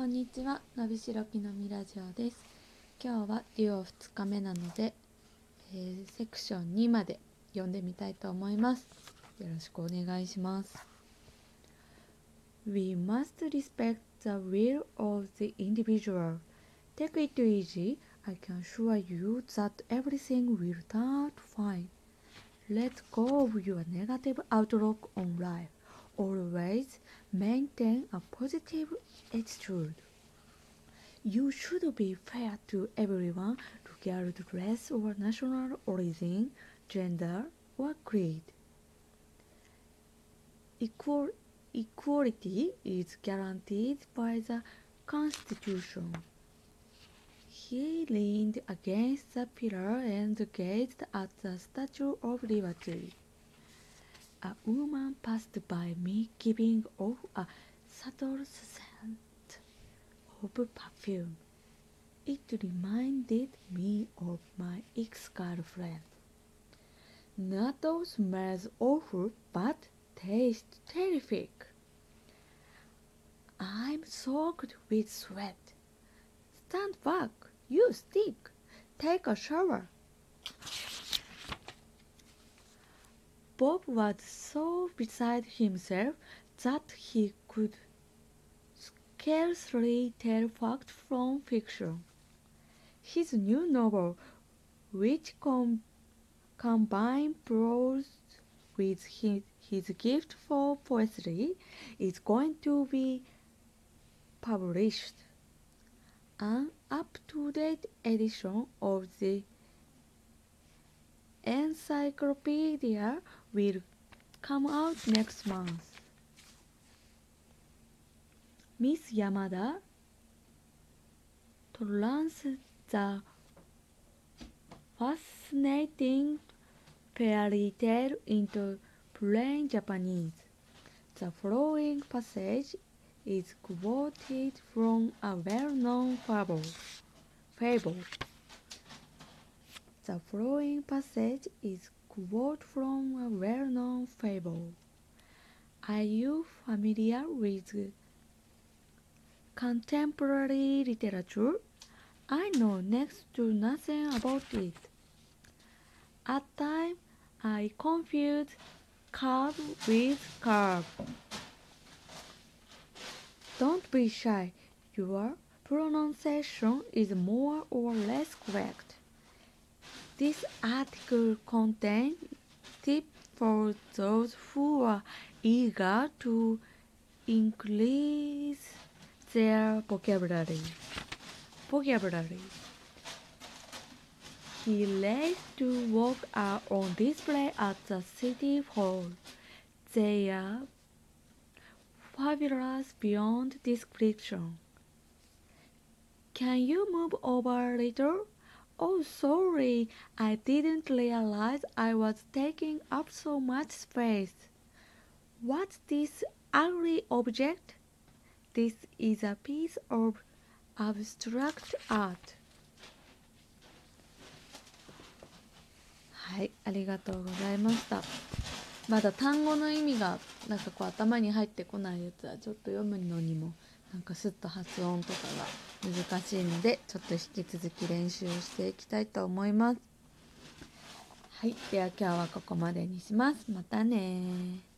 こんにちは、のびしろきのみラジオです。今日はデュオ2日目なので、えーセクション2まで読んでみたいと思います。よろしくお願いします。We must respect the will of the individual. Take it easy. I can assure you that everything will turn out fine. Let go of your negative outlook on life. Always maintain a positive attitude. You should be fair to everyone, regardless of race or national origin, gender, or creed. Equal, equality is guaranteed by the Constitution. He leaned against the pillar and gazed at the Statue of Liberty. A woman passed by me giving off a subtle scent of perfume. It reminded me of my ex-girlfriend. All smells awful, but taste terrific. I'm soaked with sweat. Stand back, you stink. Take a shower. Bob was so beside himself that he could scarcely tell fact from fiction. His new novel, which com- combines prose with his, his gift for poetry, is going to be published. An up-to-date edition of the encyclopedia will come out next month. Miss Yamada turns the fascinating fairy tale into plain Japanese. The following passage is quoted from a well-known fable. fable. The following passage is quote from a well-known fable. Are you familiar with contemporary literature? I know next to nothing about it. At times, I confuse curve with curve. Don't be shy. Your pronunciation is more or less correct. This article contains tips for those who are eager to increase their vocabulary. Vocabulary. He likes to work are on display at the city hall. They are fabulous beyond description. Can you move over a little? Oh, sorry, I didn't realize I was taking up so much space. What's this ugly object? This is a piece of abstract art. はい、ありがとうございました。まだ単語の意味がなんかこう頭に入ってこないやつはちょっと読むのにも なんかスッと発音とかが難しいのでちょっと引き続き練習をしていきたいと思います。はい、では今日はここまでにします。またね